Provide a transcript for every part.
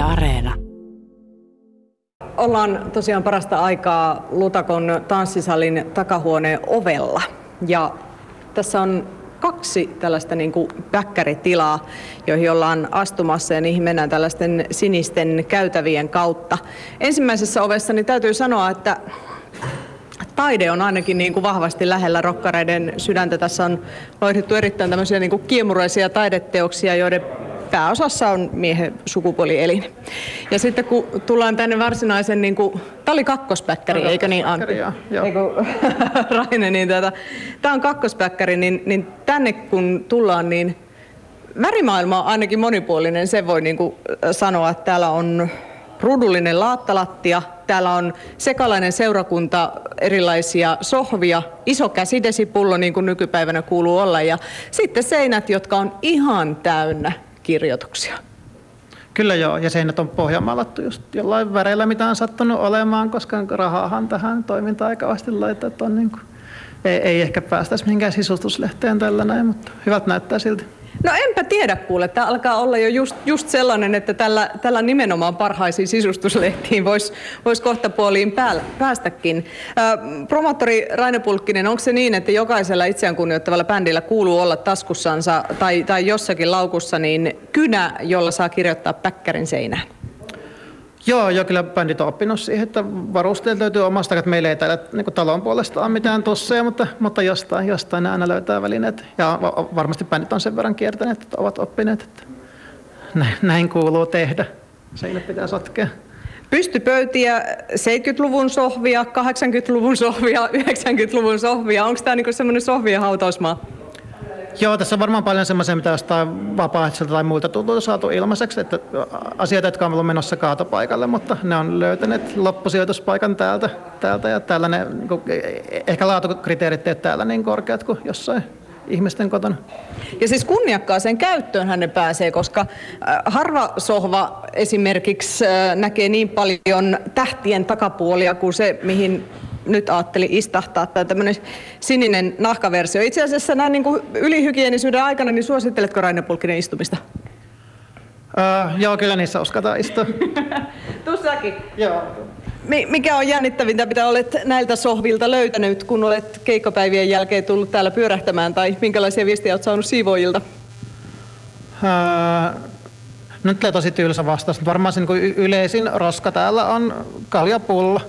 Areena. Ollaan tosiaan parasta aikaa Lutakon tanssisalin takahuoneen ovella. Ja tässä on kaksi tällaista niin kuin päkkäritilaa, joihin ollaan astumassa ja niihin mennään tällaisten sinisten käytävien kautta. Ensimmäisessä ovessa niin täytyy sanoa, että taide on ainakin niin kuin vahvasti lähellä rokkareiden sydäntä. Tässä on loihdettu erittäin tämmöisiä niin kuin kiemuraisia taideteoksia, joiden pääosassa on miehen sukupuolielin. Ja sitten kun tullaan tänne varsinaisen, niin kuin, tämä oli kakkospäkkäri, eikö niin Antti? Joo, joo. Eiku, Raine, niin tätä, tämä on kakkospäkkäri, niin, niin tänne kun tullaan, niin värimaailma on ainakin monipuolinen, se voi niin kuin sanoa, että täällä on ruudullinen laattalattia, täällä on sekalainen seurakunta, erilaisia sohvia, iso käsidesipullo niin kuin nykypäivänä kuuluu olla ja sitten seinät, jotka on ihan täynnä kirjoituksia. Kyllä joo, ja seinät on pohjamaalattu just jollain väreillä, mitä on sattunut olemaan, koska rahaahan tähän toimintaan aika asti laitetaan. Niin ei, ei ehkä päästäisi mihinkään sisustuslehteen tällä näin, mutta hyvältä näyttää silti. No enpä tiedä kuule, tämä alkaa olla jo just, just sellainen, että tällä, tällä nimenomaan parhaisiin sisustuslehtiin voisi vois kohta puoliin pääl, päästäkin. Ää, promottori Raine Pulkkinen, onko se niin, että jokaisella itseään kunnioittavalla bändillä kuuluu olla taskussansa tai, tai jossakin laukussa niin kynä, jolla saa kirjoittaa päkkärin seinään? Joo, joo, kyllä bändit on oppinut siihen, että varusteet löytyy omasta, että meillä ei täällä niin talon puolesta ole mitään tosseja, mutta, mutta jostain, jostain ne aina löytää välineet. Ja varmasti bändit on sen verran kiertäneet, että ovat oppineet, että näin, näin kuuluu tehdä. Seinät pitää sotkea. Pystypöytiä, 70-luvun sohvia, 80-luvun sohvia, 90-luvun sohvia. Onko tämä niinku semmoinen sohvien hautausmaa? Joo, tässä on varmaan paljon semmoisia, mitä jostain vapaaehtoiselta tai muilta tutulta saatu ilmaiseksi, että asioita, jotka on ollut menossa kaatopaikalle, mutta ne on löytäneet loppusijoituspaikan täältä, täältä ja täällä ne, niinku, ehkä laatukriteerit ei täällä niin korkeat kuin jossain ihmisten kotona. Ja siis kunniakkaaseen käyttöön ne pääsee, koska harva sohva esimerkiksi näkee niin paljon tähtien takapuolia kuin se, mihin nyt ajattelin istahtaa, tämä tämmöinen sininen nahkaversio. Itse asiassa näin niin kuin ylihygienisyyden aikana, niin suositteletko Raine Pulkkinen istumista? Uh, joo, kyllä niissä uskataan istua. Tussakin? Joo. Mikä on jännittävintä, mitä olet näiltä sohvilta löytänyt, kun olet keikkapäivien jälkeen tullut täällä pyörähtämään, tai minkälaisia viestejä olet saanut siivoojilta? Uh, nyt tulee tosi tylsä vastaus. Varmaan se niin yleisin roska täällä on kaljapulla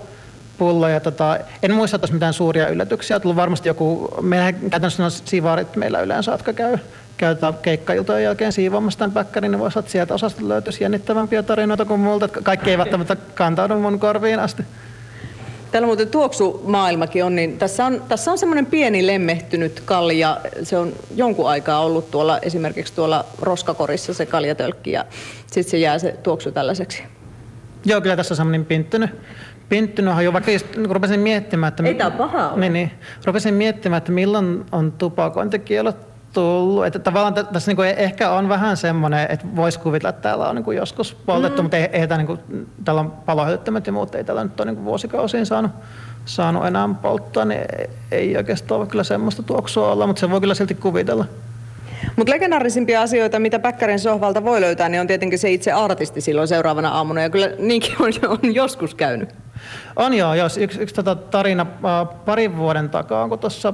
pullo. Ja tota, en muista, että mitään suuria yllätyksiä. On tullut varmasti joku, meillä käytännössä on siivaarit meillä yleensä, jotka käy, käy tota keikkailtojen jälkeen siivoamassa tämän päkkärin, niin voisi että sieltä osasta löytyisi jännittävämpiä tarinoita kuin multa. Kaikki ei välttämättä kantaudu mun korviin asti. Täällä muuten tuoksumaailmakin on, niin tässä on, tässä on semmoinen pieni lemmehtynyt kalja. Se on jonkun aikaa ollut tuolla esimerkiksi tuolla roskakorissa se kaljatölkki ja sitten se jää se tuoksu tällaiseksi. Joo, kyllä tässä on semmoinen pinttynyt, Pinttynyt jo, vaikka just, niin rupesin miettimään, että... Ei tämä paha ole. Niin, niin, rupesin miettimään, että milloin on tupakointikielot tullut. Että tavallaan tässä niin ehkä on vähän semmoinen, että voisi kuvitella, että täällä on niin joskus poltettu, mm. mutta ei, ei tämä, niin kuin, täällä on palohälyttämät ja muut, ei täällä nyt ole niin vuosikausiin saanut, saanut enää polttaa, niin ei oikeastaan ole kyllä semmoista tuoksua olla, mutta se voi kyllä silti kuvitella. Mutta legendaarisimpia asioita, mitä Päkkärin sohvalta voi löytää, niin on tietenkin se itse artisti silloin seuraavana aamuna. Ja kyllä niinkin on, on joskus käynyt. On joo, jos yksi, yksi tota tarina äh, parin vuoden takaa, kun tuossa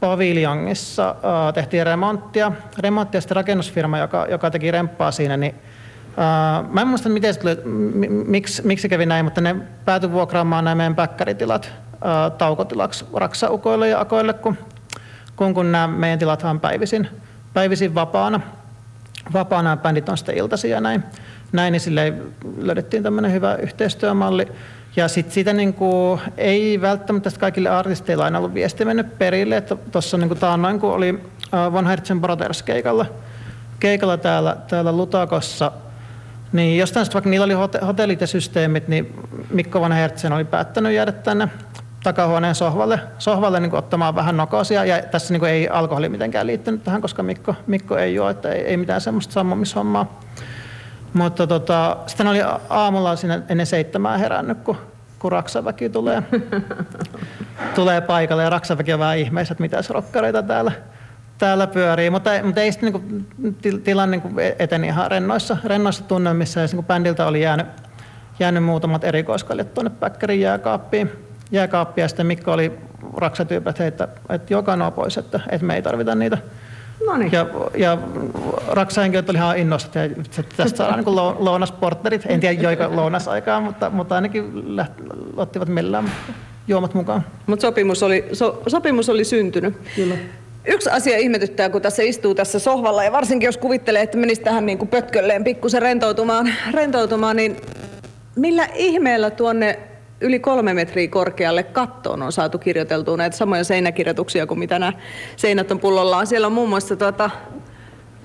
paviljongissa äh, tehtiin remonttia, remonttia sitten rakennusfirma, joka, joka teki remppaa siinä, niin äh, mä en muista, miten se tuli, miksi, miksi kävi näin, mutta ne päätyi vuokraamaan nämä meidän päkkäritilat äh, taukotilaksi raksaukoille ja akoille, kun, kun, kun nämä meidän tilat on päivisin, päivisin vapaana. Vapaana bändit on sitten iltaisia ja näin. Näin niin sille löydettiin tämmöinen hyvä yhteistyömalli. Ja sitten siitä niin kuin, ei välttämättä kaikille artisteilla aina ollut viesti mennyt perille, tuossa niin kuin taannoin, kun oli Von Herzen Brothers keikalla, keikalla täällä, täällä Lutakossa, niin jostain sitten vaikka niillä oli hotellit ja systeemit, niin Mikko Von Herzen oli päättänyt jäädä tänne takahuoneen sohvalle, sohvalle niin ottamaan vähän nokosia. Ja tässä niin ei alkoholi mitenkään liittynyt tähän, koska Mikko, Mikko ei juo, että ei, ei mitään semmoista sammumishommaa. Mutta tota, sitten oli aamulla siinä ennen seitsemää herännyt, kun, kun Raksaväki tulee, tulee paikalle. Ja Raksaväki on vähän ihmeessä, että mitä rokkareita täällä, täällä pyörii, mutta, mutta ei sitten niin tilanne niin eteni ihan rennoissa, rennoissa tunnelmissa. Ja niin bändiltä oli jäänyt, jäänyt muutamat erikoiskaljat tuonne Päkkärin jääkaappiin. Jääkaappi, ja sitten Mikko oli raksatyypät, että, että joka pois, että, että me ei tarvita niitä. Noniin. Ja, ja raksahenkilöt oli ihan innostunut, että tästä saadaan niin lounasportterit. En tiedä joiko lounasaikaa, mutta, mutta ainakin läht, ottivat millään juomat mukaan. Mutta sopimus oli, so, sopimus oli syntynyt. Kyllä. Yksi asia ihmetyttää, kun tässä istuu tässä sohvalla ja varsinkin jos kuvittelee, että menisi tähän niin kuin pötkölleen pikkusen rentoutumaan, rentoutumaan, niin millä ihmeellä tuonne yli kolme metriä korkealle kattoon on saatu kirjoiteltua näitä samoja seinäkirjoituksia kuin mitä nämä seinät on pullollaan. Siellä on muun muassa tuota,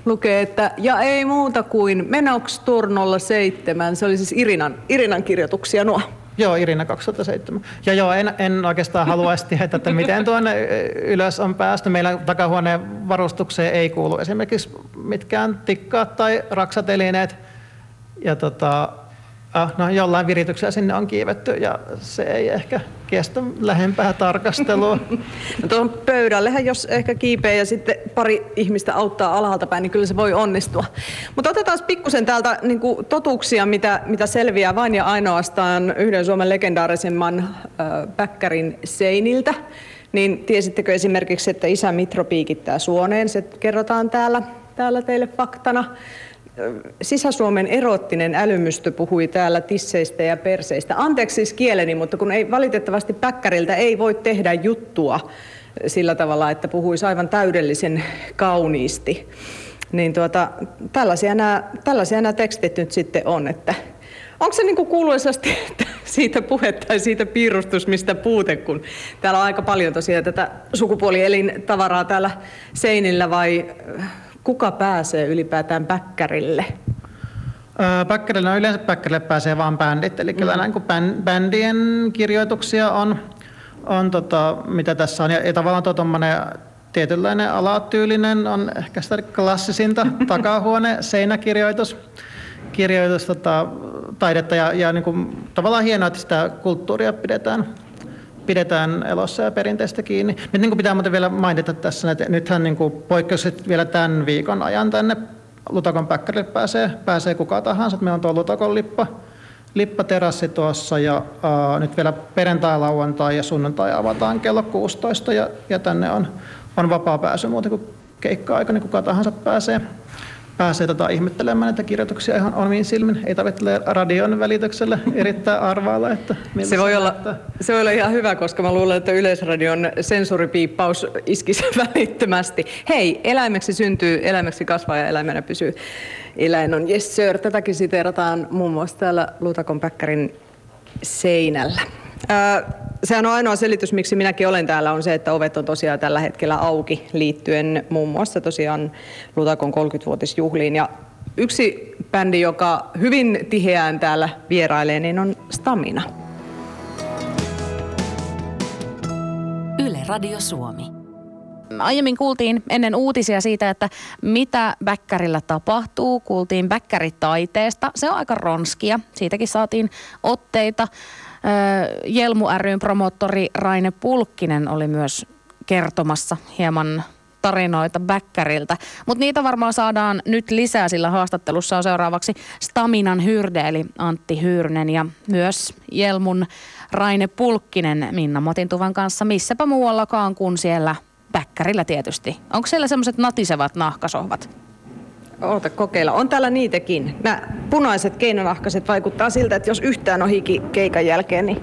lukee, että ja ei muuta kuin Menox Tour 07. Se oli siis Irinan, Irinan kirjoituksia nuo. Joo, Irina 2007. Ja joo, en, en oikeastaan haluaisi tietää, että miten tuonne ylös on päästy. Meillä takahuoneen varustukseen ei kuulu esimerkiksi mitkään tikkaat tai raksatelineet. Ja tota, no jollain virityksellä sinne on kiivetty ja se ei ehkä kestä lähempää tarkastelua. no tuohon pöydällehän, jos ehkä kiipeä ja sitten pari ihmistä auttaa alhaalta päin, niin kyllä se voi onnistua. Mutta otetaan pikkusen täältä niin kuin totuuksia, mitä, mitä selviää vain ja ainoastaan yhden Suomen legendaarisemman äh, päkkärin seiniltä. Niin tiesittekö esimerkiksi, että isä Mitro piikittää suoneen? Se kerrotaan täällä, täällä teille faktana. Sisä-Suomen erottinen älymystö puhui täällä tisseistä ja perseistä. Anteeksi siis kieleni, mutta kun ei valitettavasti Päkkäriltä ei voi tehdä juttua sillä tavalla, että puhuisi aivan täydellisen kauniisti. Niin tuota, tällaisia, nämä, tällaisia nämä tekstit nyt sitten on, että Onko se niin kuin kuuluisasti siitä puhe tai siitä piirustus, mistä puute, kun täällä on aika paljon tosiaan tätä sukupuolielintavaraa täällä seinillä vai kuka pääsee ylipäätään päkkärille? Päkkärille, no yleensä päkkärille pääsee vain bändit, eli kyllä mm. näin kuin bändien kirjoituksia on, on tota, mitä tässä on, ja, ja tavallaan tuo tietynlainen alatyylinen on ehkä sitä klassisinta takahuone seinäkirjoitus kirjoitus, tota, taidetta ja, ja niin kuin, tavallaan hienoa, että sitä kulttuuria pidetään pidetään elossa ja perinteistä kiinni. Nyt niin kuin pitää muuten vielä mainita tässä, että nythän niin poikkeukset vielä tämän viikon ajan tänne Lutakon päkkärille pääsee, pääsee kuka tahansa. Meillä on tuo Lutakon lippa, lippaterassi tuossa ja uh, nyt vielä perjantai, lauantai ja sunnuntai avataan kello 16 ja, ja tänne on, on vapaa pääsy muuten kuin keikka-aika, niin kuka tahansa pääsee pääsee tota ihmettelemään näitä kirjoituksia ihan omiin silmin. Ei tarvitse radion välityksellä erittäin arvailla, että se voi, olla, se voi olla ihan hyvä, koska mä luulen, että Yleisradion sensuripiippaus iskisi välittömästi. Hei, eläimeksi syntyy, eläimeksi kasvaa ja eläimenä pysyy. Eläin on yes sir. Tätäkin siteerataan muun muassa täällä Lutakon Päkkärin seinällä. Sehän on ainoa selitys, miksi minäkin olen täällä, on se, että ovet on tosiaan tällä hetkellä auki liittyen muun muassa tosiaan Lutakon 30-vuotisjuhliin. Ja yksi bändi, joka hyvin tiheään täällä vierailee, niin on Stamina. Yle Radio Suomi. Aiemmin kuultiin ennen uutisia siitä, että mitä Bäkkärillä tapahtuu. Kuultiin Bäkkäritaiteesta. Se on aika ronskia. Siitäkin saatiin otteita. Jelmu ryn promottori Raine Pulkkinen oli myös kertomassa hieman tarinoita Bäkkäriltä. Mutta niitä varmaan saadaan nyt lisää, sillä haastattelussa on seuraavaksi Staminan hyrde, eli Antti Hyrnen ja myös Jelmun Raine Pulkkinen Minna Motintuvan kanssa, missäpä muuallakaan kuin siellä Bäkkärillä tietysti. Onko siellä semmoiset natisevat nahkasohvat? Oota kokeilla. On täällä niitäkin. Nämä punaiset keinonahkaset vaikuttaa siltä, että jos yhtään on hiki keikan jälkeen, niin...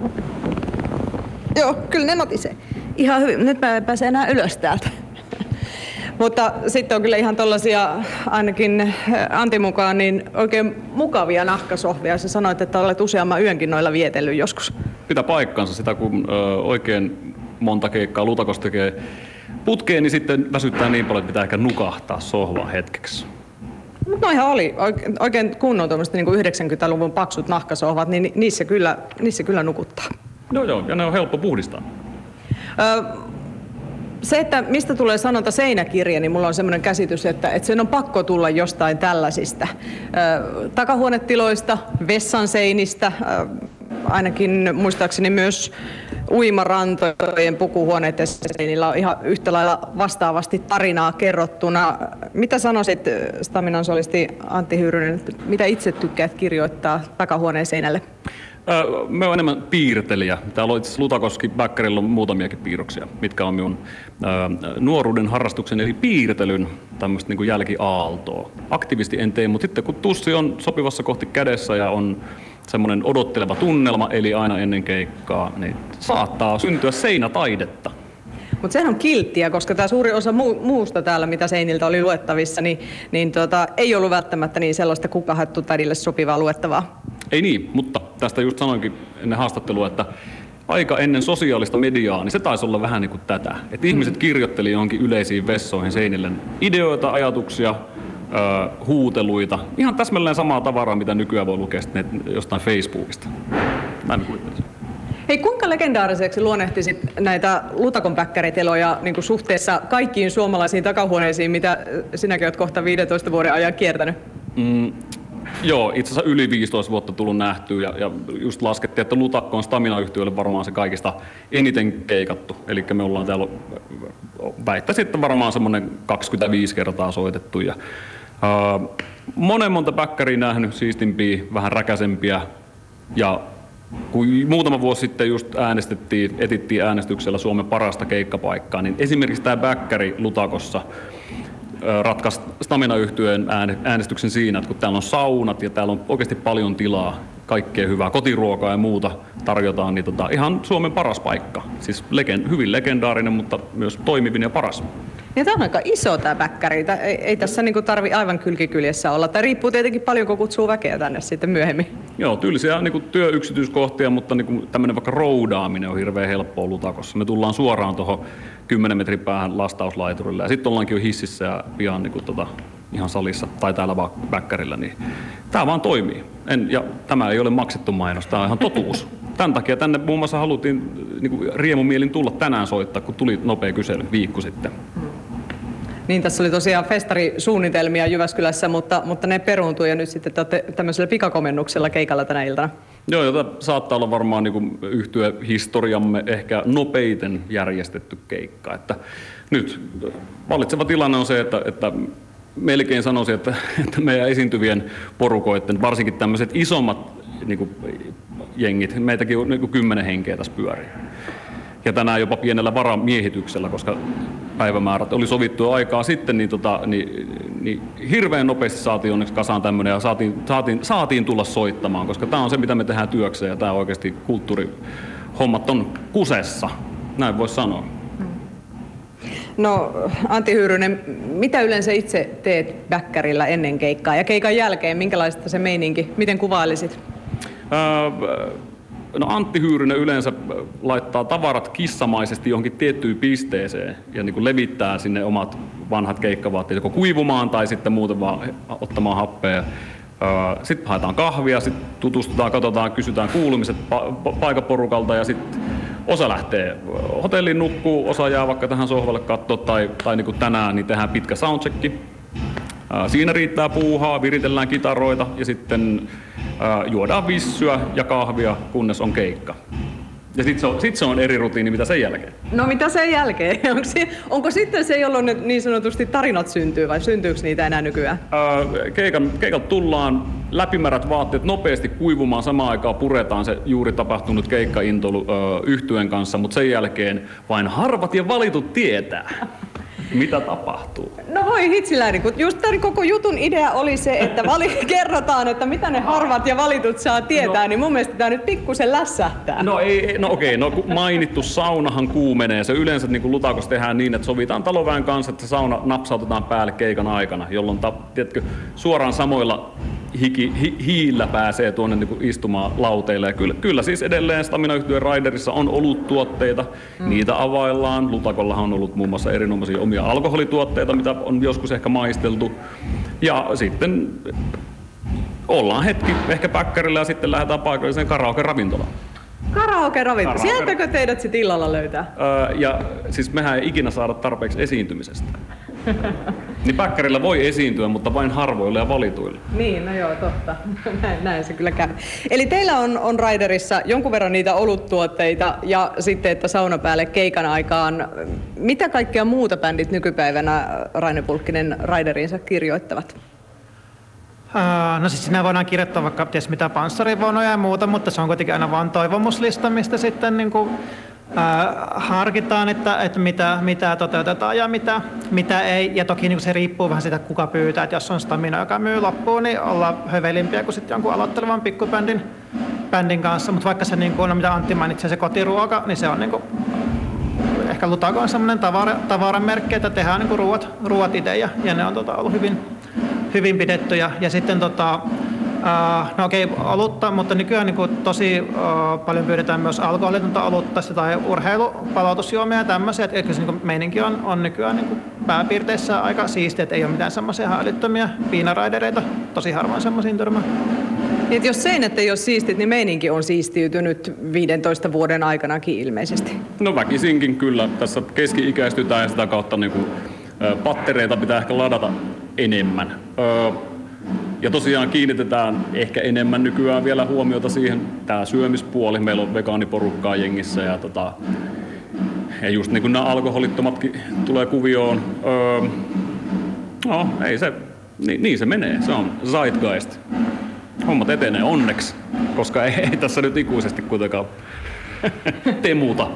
Joo, kyllä ne notisee. Ihan hyvin. Nyt mä pääsen enää ylös täältä. Mutta sitten on kyllä ihan tuollaisia, ainakin äh, Antti mukaan, niin oikein mukavia nahkasohvia. Sä sanoit, että olet useamman yönkin noilla vietellyt joskus. Pitää paikkansa sitä, kun ö, oikein monta keikkaa Lutakos tekee putkeen, niin sitten väsyttää niin paljon, että pitää ehkä nukahtaa sohvaa hetkeksi. Mutta noihan oli oikein kunnon niin kuin 90-luvun paksut nahkasohvat, niin niissä kyllä, niissä kyllä nukuttaa. Joo, joo, ja ne on helppo puhdistaa. Ö, se, että mistä tulee sanonta seinäkirja, niin mulla on semmoinen käsitys, että, että sen on pakko tulla jostain tällaisista. Ö, takahuonetiloista, vessan seinistä, ö, ainakin muistaakseni myös uimarantojen pukuhuoneiden niillä on ihan yhtä lailla vastaavasti tarinaa kerrottuna. Mitä sanoisit Staminan solisti Antti Hyyrynen, mitä itse tykkäät kirjoittaa takahuoneen seinälle? Mä oon enemmän piirtelijä. Täällä on itse Lutakoski Bäkkärillä on muutamiakin piirroksia, mitkä on minun ää, nuoruuden harrastuksen eli piirtelyn tämmöistä niin jälkiaaltoa. Aktivisti en tee, mutta sitten kun tussi on sopivassa kohti kädessä ja on semmoinen odotteleva tunnelma, eli aina ennen keikkaa, niin saattaa syntyä seinätaidetta. Mutta sehän on kilttiä, koska tämä suuri osa muu, muusta täällä, mitä seiniltä oli luettavissa, niin, niin tota, ei ollut välttämättä niin sellaista kukahattu tädille sopivaa luettavaa. Ei niin, mutta tästä just sanoinkin ennen haastattelua, että aika ennen sosiaalista mediaa, niin se taisi olla vähän niin kuin tätä. Että ihmiset kirjoitteli johonkin yleisiin vessoihin seinille ideoita, ajatuksia, huuteluita. Ihan täsmälleen samaa tavaraa, mitä nykyään voi lukea jostain Facebookista. Näin kuvittelisin. Hei, kuinka legendaariseksi luonnehtisit näitä lutakonpäkkäriteloja niin kuin suhteessa kaikkiin suomalaisiin takahuoneisiin, mitä sinäkin olet kohta 15 vuoden ajan kiertänyt? Mm, Joo, itse asiassa yli 15 vuotta tullut nähtyä ja, ja just laskettiin, että Lutakko on Stamina-yhtiölle varmaan se kaikista eniten keikattu. Eli me ollaan täällä, väittäisin, että varmaan semmoinen 25 kertaa soitettu. Ja, monen monta päkkäriä nähnyt, siistimpiä, vähän räkäsempiä ja kun muutama vuosi sitten just äänestettiin, etittiin äänestyksellä Suomen parasta keikkapaikkaa, niin esimerkiksi tämä Bäkkäri Lutakossa ratkaisi Stamina-yhtyeen äänestyksen siinä, että kun täällä on saunat ja täällä on oikeasti paljon tilaa, kaikkea hyvää, kotiruokaa ja muuta tarjotaan, niin tota, ihan Suomen paras paikka. Siis legen, hyvin legendaarinen, mutta myös toimivin ja paras. Ja tämä on aika iso tämä bäkkäri. Ei, ei tässä niinku tarvi aivan kylkikyljessä olla. Tämä riippuu tietenkin paljon, kun kutsuu väkeä tänne sitten myöhemmin. Joo, tyylisiä niinku työyksityiskohtia, mutta niinku tämmöinen vaikka roudaaminen on hirveän helppoa Lutakossa. Me tullaan suoraan tuohon 10 metrin päähän lastauslaiturille ja sitten ollaankin jo hississä ja pian niinku tota, ihan salissa tai täällä vaan bäkkärillä, niin tämä vaan toimii. En, ja tämä ei ole maksettu mainos, tämä on ihan totuus. Tämän takia tänne muun muassa haluttiin niin riemumielin tulla tänään soittaa, kun tuli nopea kysely viikko sitten. Niin, tässä oli tosiaan festarisuunnitelmia Jyväskylässä, mutta, mutta ne peruuntui ja nyt sitten te olette tämmöisellä pikakomennuksella keikalla tänä iltana. Joo, jota saattaa olla varmaan niin yhtyä historiamme ehkä nopeiten järjestetty keikka. Että nyt valitseva tilanne on se, että, että melkein sanoisin, että, että meidän esiintyvien porukoiden, varsinkin tämmöiset isommat niin jengit, meitäkin on niin kymmenen henkeä tässä pyörii ja tänään jopa pienellä varamiehityksellä, koska päivämäärät oli sovittu aikaa sitten, niin, tota, niin, niin hirveän nopeasti saatiin onneksi kasaan tämmöinen ja saatiin, saatiin, saatiin tulla soittamaan, koska tämä on se, mitä me tehdään työkseen ja tämä oikeasti kulttuurihommat on kusessa, näin voisi sanoa. No Antti Hyyrynen, mitä yleensä itse teet Bäkkärillä ennen keikkaa ja keikan jälkeen? Minkälaista se meininki? Miten kuvailisit? Öö, No Antti Hyyrynen yleensä laittaa tavarat kissamaisesti johonkin tiettyyn pisteeseen ja niin kuin levittää sinne omat vanhat keikkavaatteet joko kuivumaan tai sitten muuten vaan ottamaan happea. Sitten haetaan kahvia, sitten tutustutaan, katsotaan, kysytään kuulumiset pa- paikaporukalta ja sitten osa lähtee hotelliin nukkuu, osa jää vaikka tähän sohvalle katsoa tai, tai niin kuin tänään niin tehdään pitkä soundchecki. Siinä riittää puuhaa, viritellään kitaroita ja sitten juodaan vissyä ja kahvia, kunnes on keikka. Ja sitten se, on, sit se on eri rutiini, mitä sen jälkeen. No mitä sen jälkeen? Onko, se, onko sitten se, jolloin ne niin sanotusti tarinat syntyy vai syntyykö niitä enää nykyään? Öö, keikan, keikan tullaan, läpimärät vaatteet nopeasti kuivumaan, samaan aikaan puretaan se juuri tapahtunut keikkaintolu öö, yhtyen kanssa, mutta sen jälkeen vain harvat ja valitut tietää. Mitä tapahtuu? No voi hitsiläri, kun just tämän koko jutun idea oli se, että vali- kerrotaan, että mitä ne harvat ja valitut saa tietää, no, niin mun mielestä tämä nyt pikkusen lässähtää. No, ei, no okei, no mainittu saunahan kuumenee. Se yleensä niin kuin Lutakos tehdään niin, että sovitaan taloväen kanssa, että sauna napsautetaan päälle keikan aikana, jolloin ta, tiedätkö, suoraan samoilla hiki, hi, hiillä pääsee tuonne niin kuin istumaan lauteille. Ja kyllä, kyllä siis edelleen stamina yhtyeen Riderissa on ollut tuotteita, mm. niitä availlaan. Lutakollahan on ollut muun muassa erinomaisia omia alkoholituotteita, mitä on joskus ehkä maisteltu. Ja sitten ollaan hetki ehkä päkkärillä ja sitten lähdetään paikalliseen karaoke-ravintolaan. Karaoke-ravintola. Sieltäkö teidät sitten illalla löytää? Öö, ja siis mehän ei ikinä saada tarpeeksi esiintymisestä. Niin päkkärillä voi esiintyä, mutta vain harvoille ja valituille. Niin, no joo, totta. Näin, näin se kyllä käy. Eli teillä on, on Raiderissa jonkun verran niitä oluttuotteita ja sitten, että sauna päälle keikan aikaan. Mitä kaikkea muuta bändit nykypäivänä Raine Pulkkinen Raideriinsa kirjoittavat? no siis sinä voidaan kirjoittaa vaikka ties mitä panssarivonoja ja muuta, mutta se on kuitenkin aina vain toivomuslista, mistä sitten niin kuin, harkitaan, että, että mitä, mitä toteutetaan ja mitä, mitä ei. Ja toki niin se riippuu vähän siitä, kuka pyytää. Että jos on stamina, joka myy loppuun, niin ollaan hövelimpiä kuin sitten jonkun aloittelevan pikkubändin bändin kanssa. Mutta vaikka se, niin kuin, no, mitä Antti mainitsi, se kotiruoka, niin se on niin kuin, ehkä Lutako on semmoinen tavara, tavaramerkki, että tehdään niin ruuat, ruuat itse ja, ja ne on tota, ollut hyvin, hyvin pidettyjä. Ja sitten tota, Uh, no okei, okay, olutta, mutta nykyään niin kuin, tosi uh, paljon pyydetään myös alkoholitonta olutta tai urheilupalautusjuomia ja tämmöisiä. Eli se niin meininki on, on nykyään niin kuin, pääpiirteissä aika siistiä, että ei ole mitään semmoisia älyttömiä viinaraidereita. Tosi harvoin semmoisiin törmää. Niin, jos seinät ei ole siistit, niin meininki on siistiytynyt 15 vuoden aikanakin ilmeisesti. No väkisinkin kyllä. Tässä keski-ikäistytään ja sitä kautta niin kuin, pattereita pitää ehkä ladata enemmän. Ja tosiaan kiinnitetään ehkä enemmän nykyään vielä huomiota siihen, tämä syömispuoli. Meillä on vegaaniporukkaa jengissä ja, tota, ja just niin kuin nämä alkoholittomatkin tulee kuvioon. Öö, no, ei se, niin, niin se menee. Se on zeitgeist. Hommat etenee onneksi, koska ei, ei tässä nyt ikuisesti kuitenkaan temuta.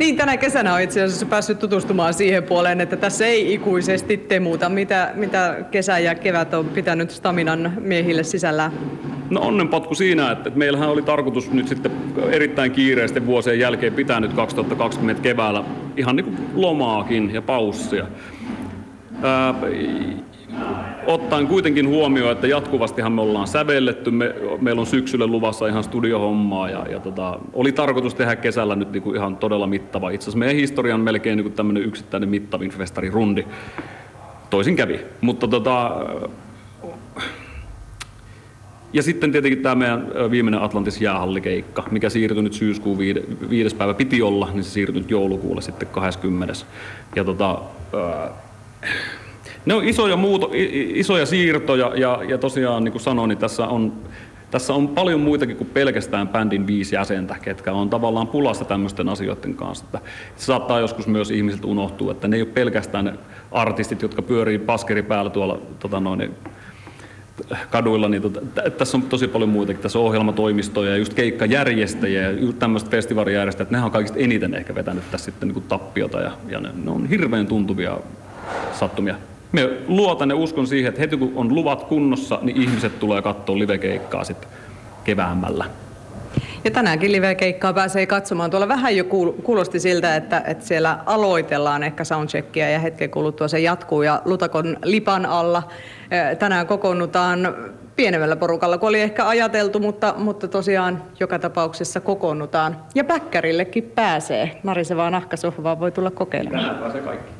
Niin, tänä kesänä on itse asiassa päässyt tutustumaan siihen puoleen, että tässä ei ikuisesti temuta. Mitä, mitä kesä ja kevät on pitänyt Staminan miehille sisällä? No onnenpotku siinä, että, että meillähän oli tarkoitus nyt sitten erittäin kiireisten vuosien jälkeen pitää nyt 2020 keväällä ihan niin kuin lomaakin ja paussia. Ää, ottaen kuitenkin huomioon, että jatkuvastihan me ollaan sävelletty, me, meillä on syksyllä luvassa ihan studiohommaa ja, ja tota, oli tarkoitus tehdä kesällä nyt niinku ihan todella mittava. Itse asiassa meidän historian melkein niinku tämmöinen yksittäinen mittavin festarirundi. Toisin kävi, mutta tota, ja sitten tietenkin tämä meidän viimeinen Atlantis jäähallikeikka, mikä siirtyi nyt syyskuun viides päivä piti olla, niin se siirtyi nyt joulukuulle sitten 20. Ja tota, ne on isoja, muuto, isoja siirtoja ja, ja tosiaan niin kuin sanoin, niin tässä on, tässä on paljon muitakin kuin pelkästään bändin viisi jäsentä, ketkä on tavallaan pulassa tämmöisten asioiden kanssa. Että se saattaa joskus myös ihmisiltä unohtua, että ne ei ole pelkästään ne artistit, jotka pyörii paskeri päällä tuolla tota noin, kaduilla, niin tota, tässä on tosi paljon muitakin. Tässä on ohjelmatoimistoja ja just keikkajärjestäjiä ja tämmöiset festivaalijärjestäjät, nehän on kaikista eniten ehkä vetänyt tässä sitten niin kuin tappiota ja, ja ne, ne on hirveän tuntuvia sattumia. Me luotan ja uskon siihen, että heti kun on luvat kunnossa, niin ihmiset tulee katsoa livekeikkaa sitten keväämällä. Ja tänäänkin live-keikkaa pääsee katsomaan. Tuolla vähän jo kuulosti siltä, että, että siellä aloitellaan ehkä soundcheckia ja hetken kuluttua se jatkuu. Ja Lutakon lipan alla tänään kokoonnutaan pienemmällä porukalla kuin oli ehkä ajateltu, mutta, mutta tosiaan joka tapauksessa kokoonnutaan. Ja päkkärillekin pääsee. Narisevaa nahkasohvaa voi tulla kokeilemaan. Tänään pääsee kaikki.